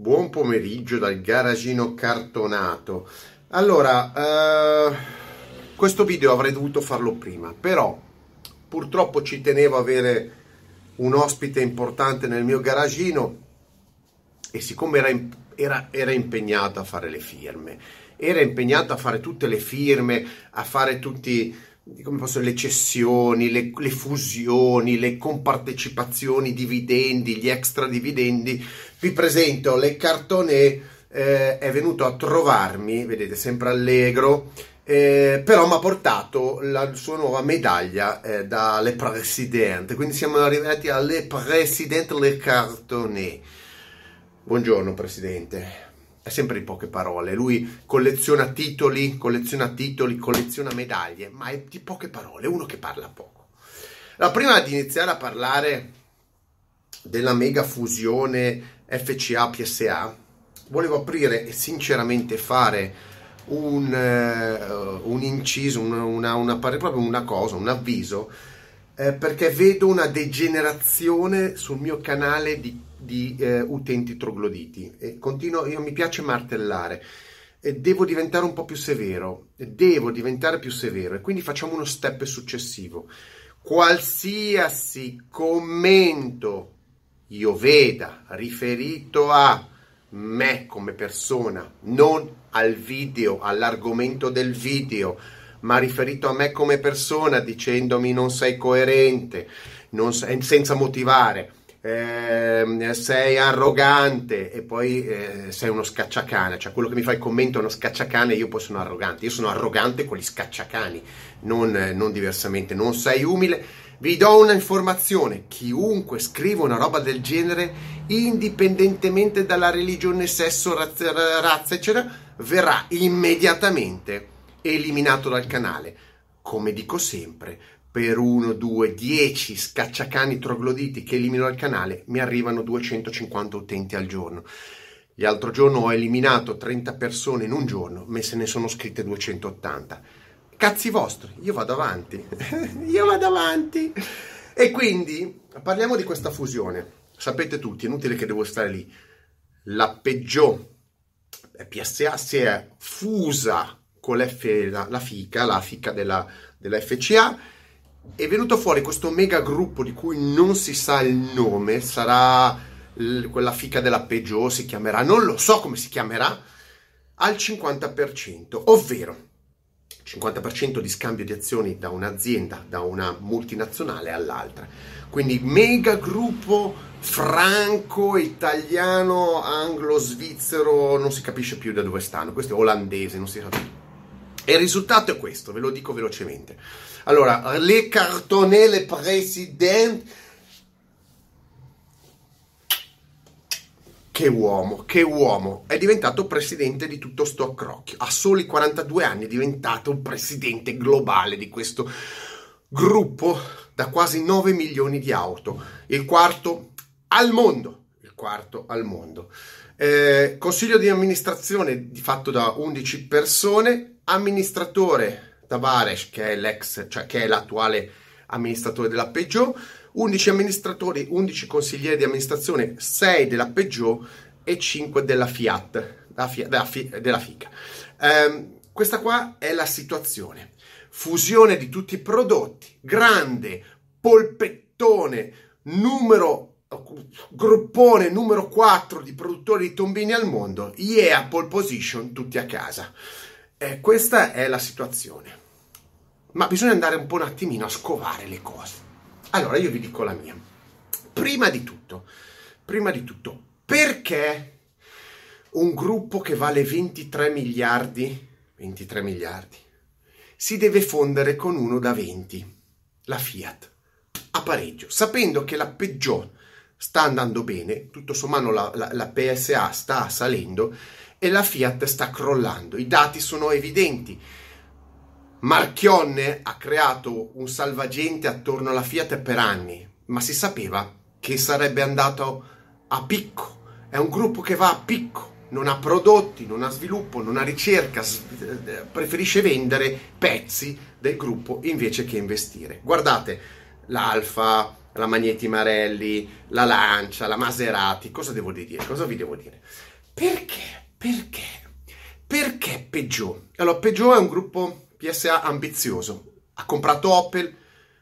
Buon pomeriggio dal garagino cartonato. Allora, eh, questo video avrei dovuto farlo prima, però purtroppo ci tenevo a avere un ospite importante nel mio garagino e siccome era, era, era impegnato a fare le firme, era impegnato a fare tutte le firme, a fare tutti come posso, le cessioni, le, le, fusioni, le compartecipazioni, i dividendi, gli extra dividendi. Vi presento le cartone, eh, è venuto a trovarmi, vedete, sempre allegro, eh, però mi ha portato la sua nuova medaglia eh, dalle presidente, quindi siamo arrivati alle presidente le cartone. Buongiorno Presidente è sempre in poche parole. Lui colleziona titoli, colleziona titoli, colleziona medaglie, ma è di poche parole, uno che parla poco. Allora, prima di iniziare a parlare della mega fusione FCA-PSA, volevo aprire e sinceramente fare un, uh, un inciso, una, una, una, proprio una cosa, un avviso, eh, perché vedo una degenerazione sul mio canale di di eh, utenti trogloditi e continuo, io mi piace martellare e devo diventare un po' più severo, devo diventare più severo e quindi facciamo uno step successivo. Qualsiasi commento io veda riferito a me come persona, non al video, all'argomento del video, ma riferito a me come persona dicendomi non sei coerente, non sei, senza motivare, eh, sei arrogante e poi eh, sei uno scacciacane, cioè quello che mi fa il commento è uno scacciacane, io poi sono arrogante, io sono arrogante con gli scacciacani, non, non diversamente, non sei umile. Vi do una informazione, chiunque scriva una roba del genere, indipendentemente dalla religione, sesso, razza, razza eccetera, verrà immediatamente eliminato dal canale. Come dico sempre, per 1, 2, 10 scacciacani trogloditi che elimino il canale, mi arrivano 250 utenti al giorno. L'altro giorno ho eliminato 30 persone in un giorno, me se ne sono scritte 280. Cazzi vostri, io vado avanti. io vado avanti. E quindi parliamo di questa fusione. Sapete tutti, è inutile che devo stare lì. La Peugeot PSA si è fusa con la, la FICA, la FICA della, della FCA è venuto fuori questo mega gruppo di cui non si sa il nome, sarà l- quella fica della Peugeot, si chiamerà, non lo so come si chiamerà, al 50%, ovvero 50% di scambio di azioni da un'azienda, da una multinazionale all'altra. Quindi mega gruppo franco, italiano, anglo, svizzero, non si capisce più da dove stanno, questo è olandese, non si capisce. E il risultato è questo, ve lo dico velocemente. Allora, le cartonelle president. Che uomo, che uomo. È diventato presidente di tutto sto accrocchio. A soli 42 anni è diventato un presidente globale di questo gruppo da quasi 9 milioni di auto. Il quarto al mondo. Il quarto al mondo. Eh, consiglio di amministrazione di fatto da 11 persone, amministratore Tavares, che è l'ex, cioè che è l'attuale amministratore della Peugeot, 11 amministratori, 11 consiglieri di amministrazione, 6 della Peugeot e 5 della Fiat, della, Fiat, della, della FICA. Um, questa qua è la situazione. Fusione di tutti i prodotti, grande, polpettone, numero gruppone numero 4 di produttori di tombini al mondo, yeah, pole position, tutti a casa. Eh, questa è la situazione ma bisogna andare un po' un attimino a scovare le cose. Allora io vi dico la mia. Prima di tutto, prima di tutto, perché un gruppo che vale 23 miliardi, 23 miliardi, si deve fondere con uno da 20, la Fiat, a pareggio, sapendo che la Peugeot sta andando bene, tutto sommato la, la, la PSA sta salendo e la Fiat sta crollando. I dati sono evidenti Marchionne ha creato un salvagente attorno alla Fiat per anni, ma si sapeva che sarebbe andato a picco. È un gruppo che va a picco, non ha prodotti, non ha sviluppo, non ha ricerca, eh, preferisce vendere pezzi del gruppo invece che investire. Guardate l'Alfa, la Magneti Marelli, la Lancia, la Maserati, cosa devo dire? Cosa vi devo dire? Perché? Perché? Perché Peugeot? Allora, Peugeot è un gruppo PSA ambizioso. Ha comprato Opel,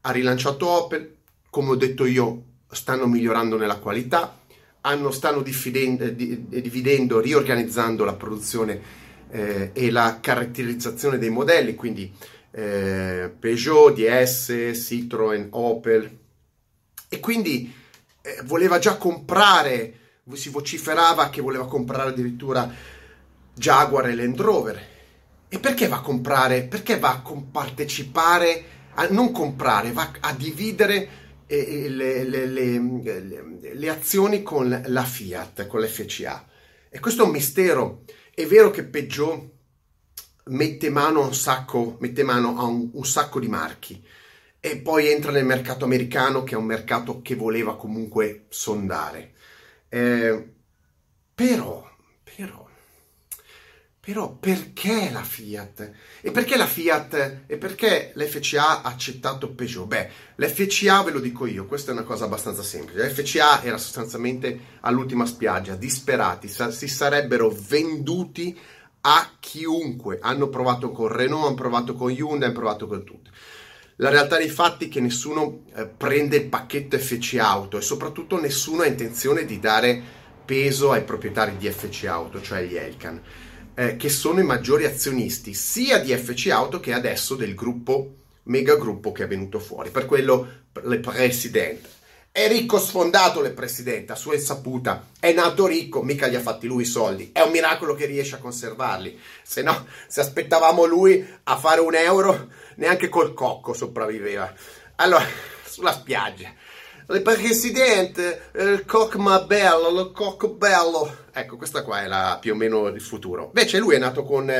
ha rilanciato Opel, come ho detto io, stanno migliorando nella qualità, hanno, stanno dividendo, riorganizzando la produzione eh, e la caratterizzazione dei modelli, quindi eh, Peugeot, DS, Citroën, Opel. E quindi eh, voleva già comprare, si vociferava che voleva comprare addirittura Jaguar e Land Rover. E perché va a comprare? Perché va a compartecipare, a non comprare, va a dividere eh, le, le, le, le, azioni con la Fiat, con l'FCA. E questo è un mistero. È vero che Peugeot mette mano a un sacco, mette mano a un, un sacco di marchi e poi entra nel mercato americano, che è un mercato che voleva comunque sondare. Eh, però, però, però perché la Fiat? E perché la Fiat? E perché l'FCA ha accettato Peugeot? Beh, l'FCA ve lo dico io, questa è una cosa abbastanza semplice. L'FCA era sostanzialmente all'ultima spiaggia, disperati, si sarebbero venduti a chiunque. Hanno provato con Renault, hanno provato con Hyundai, hanno provato con tutti. La realtà dei fatti è che nessuno eh, prende il pacchetto FC Auto e soprattutto nessuno ha intenzione di dare peso ai proprietari di FC Auto, cioè gli Elkan eh, che sono i maggiori azionisti sia di FC Auto che adesso del gruppo, mega gruppo che è venuto fuori, per quello le presidente. È ricco sfondato le presidente, a sua insaputa. È nato ricco, mica gli ha fatti lui i soldi. È un miracolo che riesce a conservarli. Se no, se aspettavamo lui a fare un euro, neanche col cocco sopravviveva. Allora, sulla spiaggia il presidente, il cocco bello, il cocco bello. Ecco, questa qua è la, più o meno il futuro. Invece lui è nato con,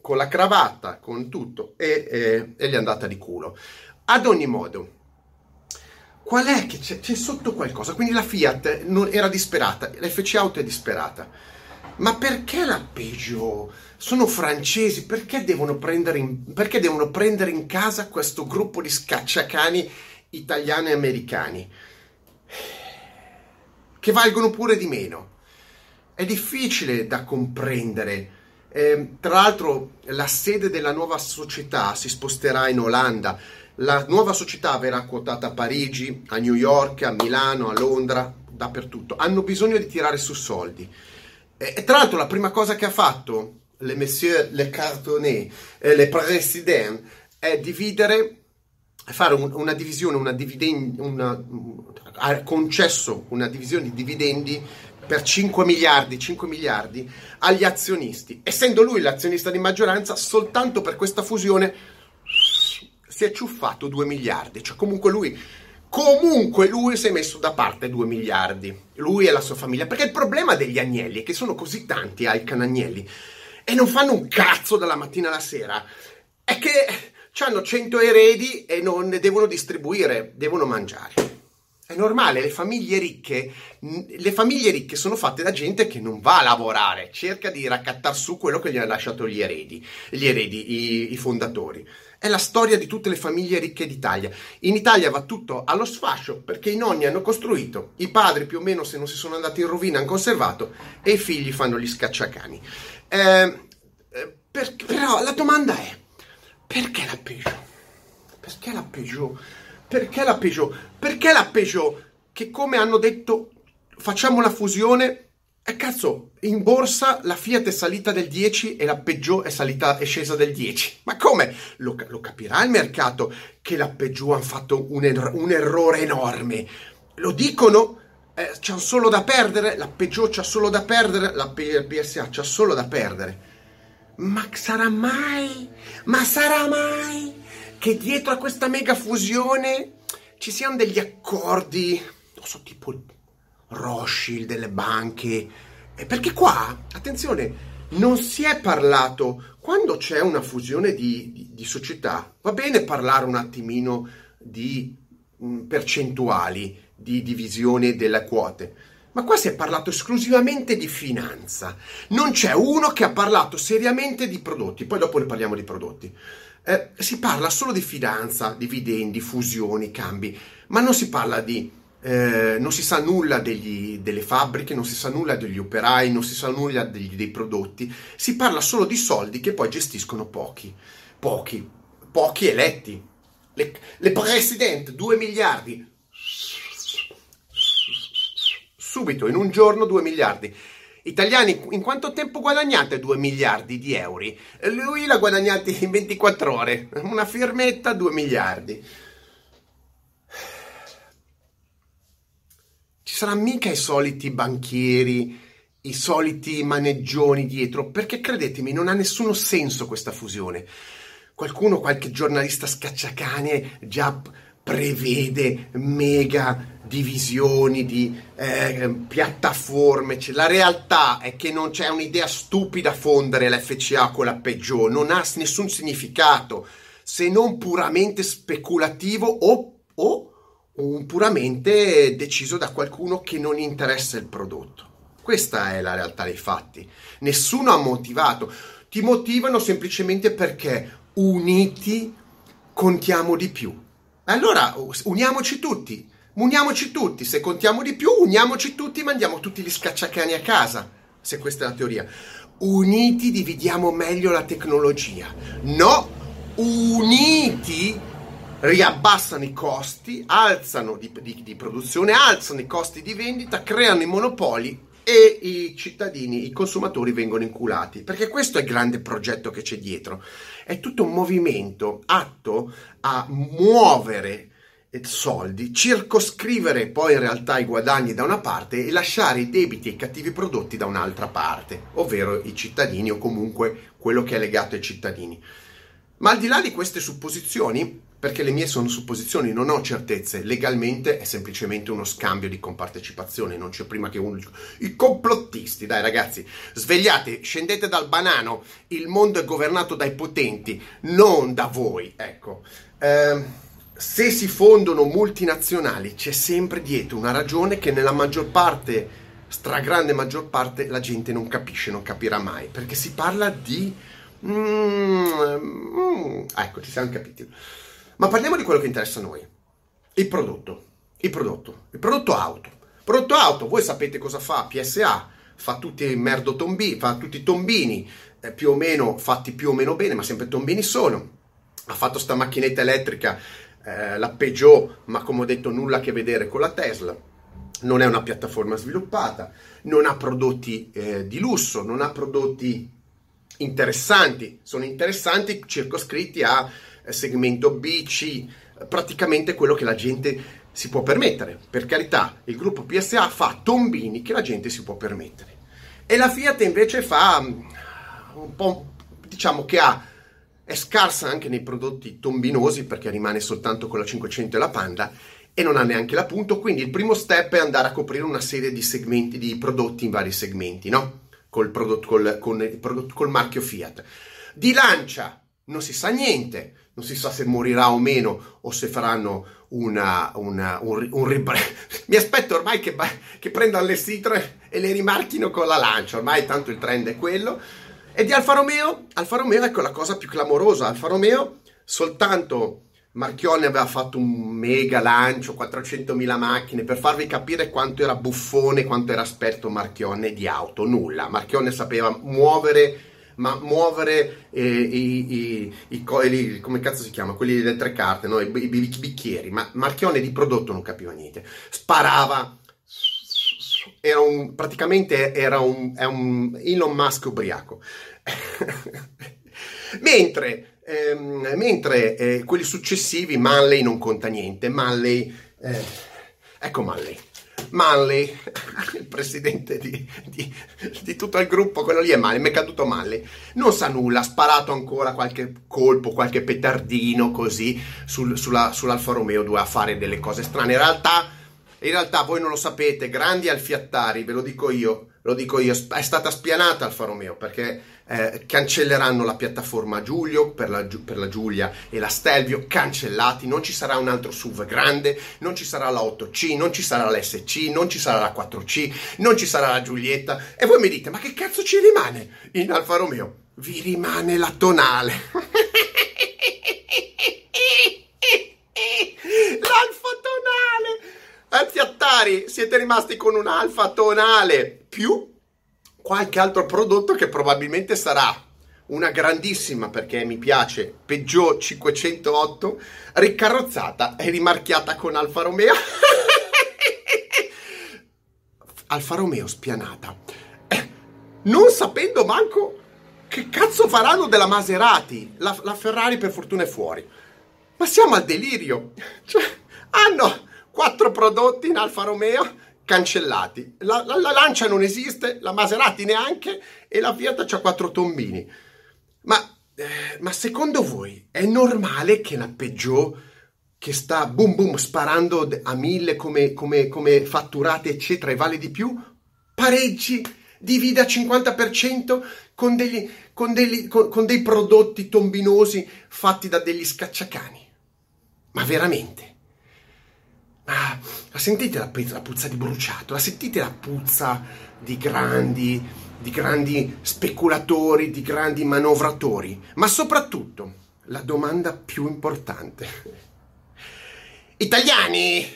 con la cravatta, con tutto, e, e, e, gli è andata di culo. Ad ogni modo, qual è che c'è, c'è sotto qualcosa? Quindi la Fiat non, era disperata, l'FC Auto è disperata. Ma perché la Peugeot? Sono francesi, perché devono prendere in, perché devono prendere in casa questo gruppo di scacciacani italiani e americani? Che valgono pure di meno. È difficile da comprendere. Eh, tra l'altro la sede della nuova società si sposterà in Olanda. La nuova società verrà quotata a Parigi, a New York, a Milano, a Londra, dappertutto. Hanno bisogno di tirare su soldi. E, tra l'altro la prima cosa che ha fatto le Monsieur Le Cartonnet, eh, le Président, è dividere fare un, una divisione, una dividendi, una, ha concesso una divisione di dividendi per 5 miliardi, 5 miliardi agli azionisti, essendo lui l'azionista di maggioranza, soltanto per questa fusione si è ciuffato 2 miliardi, cioè comunque lui comunque lui si è messo da parte 2 miliardi, lui e la sua famiglia, perché il problema degli agnelli è che sono così tanti Alcan Agnelli e non fanno un cazzo dalla mattina alla sera, è che hanno 100 eredi e non ne devono distribuire, devono mangiare. È normale, le famiglie ricche, le famiglie ricche sono fatte da gente che non va a lavorare, cerca di raccattare su quello che gli hanno lasciato gli eredi, gli eredi, i, i fondatori. È la storia di tutte le famiglie ricche d'Italia. In Italia va tutto allo sfascio perché i nonni hanno costruito, i padri più o meno se non si sono andati in rovina hanno conservato e i figli fanno gli scacciacani. Eh, eh per, però la domanda è, perché la Peugeot? Perché la Peugeot? Perché la Peugeot? Perché la Peugeot che come hanno detto facciamo la fusione e cazzo, in borsa la Fiat è salita del 10 e la Peugeot è, salita, è scesa del 10. Ma come? Lo, lo capirà il mercato che la Peugeot ha fatto un, er- un, errore enorme. Lo dicono? Eh, c'ha solo da perdere? La Peugeot c'ha solo da perdere? La PSA c'ha solo da perdere? Ma sarà mai? Ma sarà mai che dietro a questa mega fusione ci siano degli accordi, non so, tipo Rothschild, delle banche? Perché qua, attenzione, non si è parlato, quando c'è una fusione di, di, di società, va bene parlare un attimino di mh, mm, percentuali, di divisione delle quote, ma qua si è parlato esclusivamente di finanza. Non c'è uno che ha parlato seriamente di prodotti. Poi dopo ne parliamo di prodotti. eh, si parla solo di finanza, dividendi, fusioni, cambi, ma non si parla di eh, non si sa nulla degli, delle fabbriche, non si sa nulla degli operai, non si sa nulla degli, dei prodotti, si parla solo di soldi che poi gestiscono pochi, pochi, pochi eletti. Le, le president, 2 miliardi, subito, in un giorno 2 miliardi. Italiani, in quanto tempo guadagnate 2 miliardi di euro? Lui l'ha guadagnati in 24 ore, una firmetta 2 miliardi. Ci saranno mica i soliti banchieri, i soliti maneggioni dietro, perché credetemi, non ha nessuno senso questa fusione. Qualcuno, qualche giornalista scacciacane già prevede mega divisioni di eh, piattaforme. La realtà è che non c'è un'idea stupida fondere l'FCA con la Peugeot, non ha nessun significato se non puramente speculativo o, o un puramente deciso da qualcuno che non interessa il prodotto. Questa è la realtà dei fatti. Nessuno ha motivato. Ti motivano semplicemente perché uniti contiamo di più. Allora uniamoci tutti, uniamoci tutti. Se contiamo di più, uniamoci tutti, mandiamo tutti gli scacciacani a casa. Se questa è la teoria. Uniti dividiamo meglio la tecnologia. No, uniti riabbassano i costi, alzano di, di, di, produzione, alzano i costi di vendita, creano i monopoli e i cittadini, i consumatori vengono inculati. Perché questo è il grande progetto che c'è dietro. È tutto un movimento atto a muovere soldi, circoscrivere poi in realtà i guadagni da una parte e lasciare i debiti e i cattivi prodotti da un'altra parte, ovvero i cittadini o comunque quello che è legato ai cittadini. Ma al di là di queste supposizioni, perché le mie sono supposizioni, non ho certezze, legalmente è semplicemente uno scambio di compartecipazione, non c'è prima che uno i complottisti, dai ragazzi, svegliate, scendete dal banano, il mondo è governato dai potenti, non da voi, ecco. Eh, se si fondono multinazionali c'è sempre dietro una ragione che nella maggior parte, stragrande maggior parte, la gente non capisce, non capirà mai, perché si parla di Mm, mm, ecco, ci siamo capiti. Ma parliamo di quello che interessa a noi. Il prodotto. Il prodotto. Il prodotto auto. Prodotto auto, voi sapete cosa fa? PSA fa tutti i merdo tombini, fa tutti i tombini, eh, più o meno fatti più o meno bene, ma sempre tombini sono. Ha fatto sta macchinetta elettrica, eh, la Peugeot, ma come ho detto nulla a che vedere con la Tesla. Non è una piattaforma sviluppata, non ha prodotti eh, di lusso, non ha prodotti interessanti, sono interessanti circoscritti a segmento B, C, praticamente quello che la gente si può permettere. Per carità, il gruppo PSA fa tombini che la gente si può permettere. E la Fiat invece fa mm, un po', diciamo che ha, è scarsa anche nei prodotti tombinosi perché rimane soltanto con la 500 e la Panda e non ha neanche la punto, quindi il primo step è andare a coprire una serie di segmenti di prodotti in vari segmenti, no? col, prodotto, col, prodotto, col marchio Fiat. Di Lancia non si sa niente, non si sa se morirà o meno o se faranno una, una, un, un ribrand. Mi aspetto ormai che, che prendano le Citroen e le rimarchino con la Lancia, ormai tanto il trend è quello. E di Alfa Romeo? Alfa Romeo ecco la cosa più clamorosa, Alfa Romeo soltanto Marchionne aveva fatto un mega lancio, 400.000 macchine, per farvi capire quanto era buffone, quanto era esperto Marchionne di auto, nulla. Marchionne sapeva muovere, ma muovere eh, i, i, i, come cazzo si chiama? Quelli delle tre carte, no? I, bicchieri, ma Marchionne di prodotto non capiva niente. Sparava, era un, praticamente era un, è un Elon Musk ubriaco. Mentre Ehm, mentre eh, quelli successivi, Manley non conta niente. Manley, eh, ecco Manley. Manley, il presidente di, di, di, tutto il gruppo, quello lì è Manley, mi è caduto Manley, non sa nulla, ha sparato ancora qualche colpo, qualche petardino così sul, sulla, sull'Alfa Romeo, doveva fare delle cose strane. In realtà, in realtà voi non lo sapete, grandi alfiattari, ve lo dico io, lo dico io, è stata spianata Alfa Romeo perché eh, cancelleranno la piattaforma Giulio per la, per la, Giulia e la Stelvio, cancellati, non ci sarà un altro SUV grande, non ci sarà la 8C, non ci sarà la SC, non ci sarà la 4C, non ci sarà la Giulietta e voi mi dite ma che cazzo ci rimane in Alfa Romeo? Vi rimane la tonale. L'alfa tonale! Anzi, Attari, siete rimasti con un'alfa tonale più qualche altro prodotto che probabilmente sarà una grandissima perché mi piace Peugeot 508 ricarrozzata e rimarchiata con Alfa Romeo. Alfa Romeo spianata. Eh, non sapendo manco che cazzo faranno della Maserati. La, la, Ferrari per fortuna è fuori. Ma siamo al delirio. Cioè hanno quattro prodotti in Alfa Romeo cancellati. La, la, la Lancia non esiste la Maserati neanche e la Fiat ha quattro tombini. Ma, eh, ma secondo voi è normale che la Peugeot che sta boom boom sparando a mille come, come, come fatturate eccetera e vale di più pareggi divida 50% con, degli, con, degli, con, con dei prodotti tombinosi fatti da degli scacciacani? Ma veramente la sentite la, la puzza di bruciato la sentite la puzza di grandi di grandi speculatori, di grandi manovratori, ma soprattutto la domanda più importante. Italiani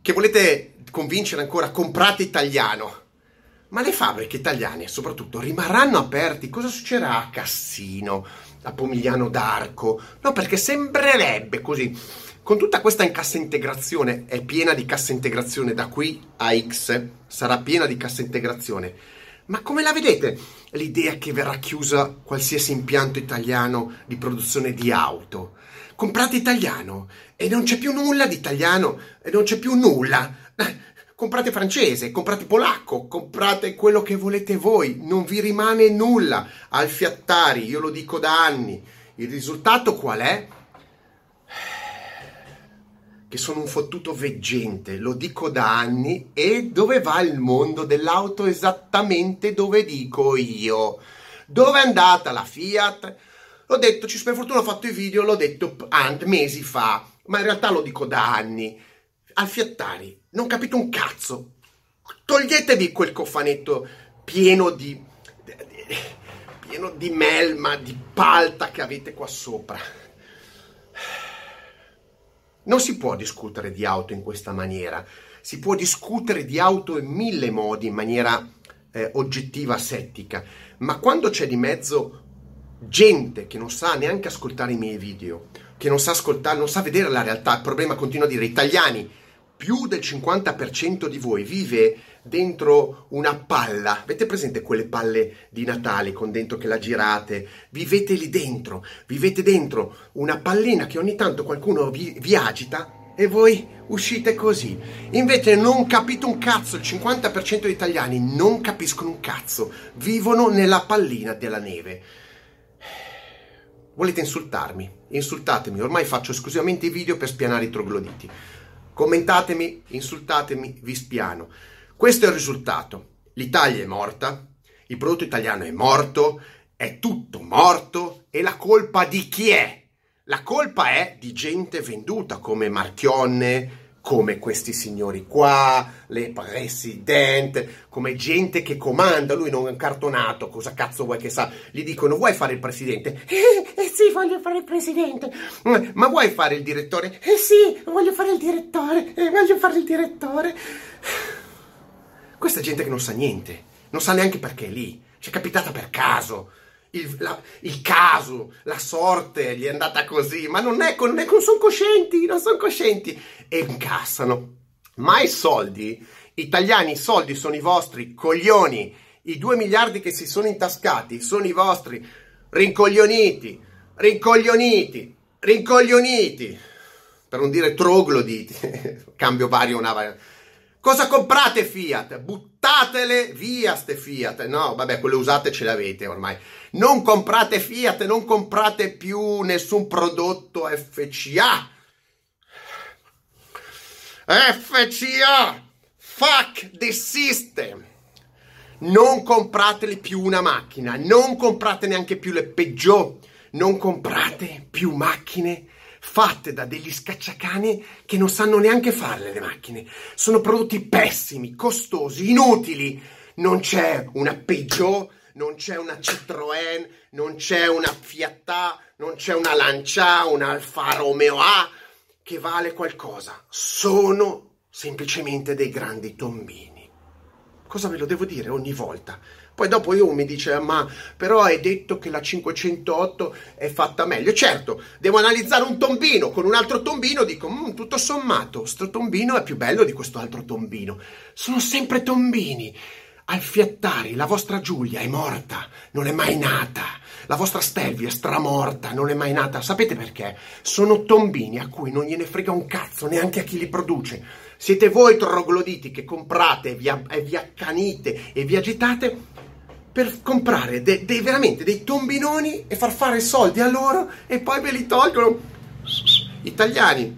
che volete convincere ancora, comprate italiano. Ma le fabbriche italiane soprattutto rimarranno aperti? Cosa succederà a Cassino, a Pomigliano d'Arco? No, perché sembrerebbe così. Con tutta questa cassa integrazione, è piena di cassa integrazione da qui a X, sarà piena di cassa integrazione ma come la vedete l'idea che verrà chiusa qualsiasi impianto italiano di produzione di auto? Comprate italiano e non c'è più nulla di italiano e non c'è più nulla. Comprate francese, comprate polacco, comprate quello che volete voi, non vi rimane nulla. Alfiattari, io lo dico da anni. Il risultato qual è? Che sono un fottuto veggente, lo dico da anni, e dove va il mondo dell'auto esattamente dove dico io. Dove è andata la Fiat? L'ho detto, per fortuna ho fatto i video, l'ho detto mesi fa, ma in realtà lo dico da anni. Al Fiattari, non capite un cazzo. Toglietevi quel cofanetto pieno di, pieno di melma, di palta che avete qua sopra non si può discutere di auto in questa maniera, si può discutere di auto in mille modi, in maniera eh, oggettiva, settica, ma quando c'è di mezzo gente che non sa neanche ascoltare i miei video, che non sa ascoltare, non sa vedere la realtà, il problema continua a dire italiani, più del 50% di voi vive dentro una palla. Avete presente quelle palle di Natale con dentro che la girate? Vivete lì dentro, vivete dentro una pallina che ogni tanto qualcuno vi, vi agita e voi uscite così. Invece non capite un cazzo, il 50% degli italiani non capiscono un cazzo, vivono nella pallina della neve. Volete insultarmi? Insultatemi, ormai faccio esclusivamente i video per spianare i trogloditi. Commentatemi, insultatemi, vi spiano. Questo è il risultato. L'Italia è morta, il prodotto italiano è morto, è tutto morto e la colpa di chi è? La colpa è di gente venduta come Marchionne, come questi signori qua, le presidente, come gente che comanda, lui non è un cartonato, cosa cazzo vuoi che sa? Gli dicono vuoi fare il presidente? Eh, eh sì, voglio fare il presidente. Eh, ma vuoi fare il direttore? Eh sì, voglio fare il direttore, eh, voglio fare il direttore. Questa gente che non sa niente, non sa neanche perché è lì, ci è capitata per caso. Il, la, il, caso, la sorte gli è andata così, ma non è, non, è, non sono coscienti, non sono coscienti. E incassano. Ma i soldi, italiani, i soldi sono i vostri coglioni, i due miliardi che si sono intascati sono i vostri. Rincoglioniti, rincoglioniti, rincoglioniti, per non dire trogloditi, cambio vario una Cosa comprate Fiat? Buttatele via ste Fiat. No, vabbè, quelle usate ce le avete ormai. Non comprate Fiat, non comprate più nessun prodotto FCA. FCA! Fuck the system! Non comprateli più una macchina, non comprate neanche più le Peugeot, non comprate più macchine fatte da degli scacciacani che non sanno neanche farle le macchine. Sono prodotti pessimi, costosi, inutili. Non c'è una Peugeot, non c'è una Citroën, non c'è una Fiat, non c'è una Lancia, un Alfa Romeo A che vale qualcosa. Sono semplicemente dei grandi tombini. Cosa ve lo devo dire ogni volta? Poi dopo io mi dice, ma però hai detto che la 508 è fatta meglio. Certo, devo analizzare un tombino con un altro tombino, dico, mm, tutto sommato, sto tombino è più bello di questo altro tombino. Sono sempre tombini. Alfiattari, la vostra Giulia è morta, non è mai nata. La vostra Stelvia è stramorta, non è mai nata. Sapete perché? Sono tombini a cui non gliene frega un cazzo, neanche a chi li produce. Siete voi trogloditi che comprate e vi accanite e vi agitate per comprare de, de, veramente dei tombinoni e far fare soldi a loro e poi ve li tolgono. Italiani,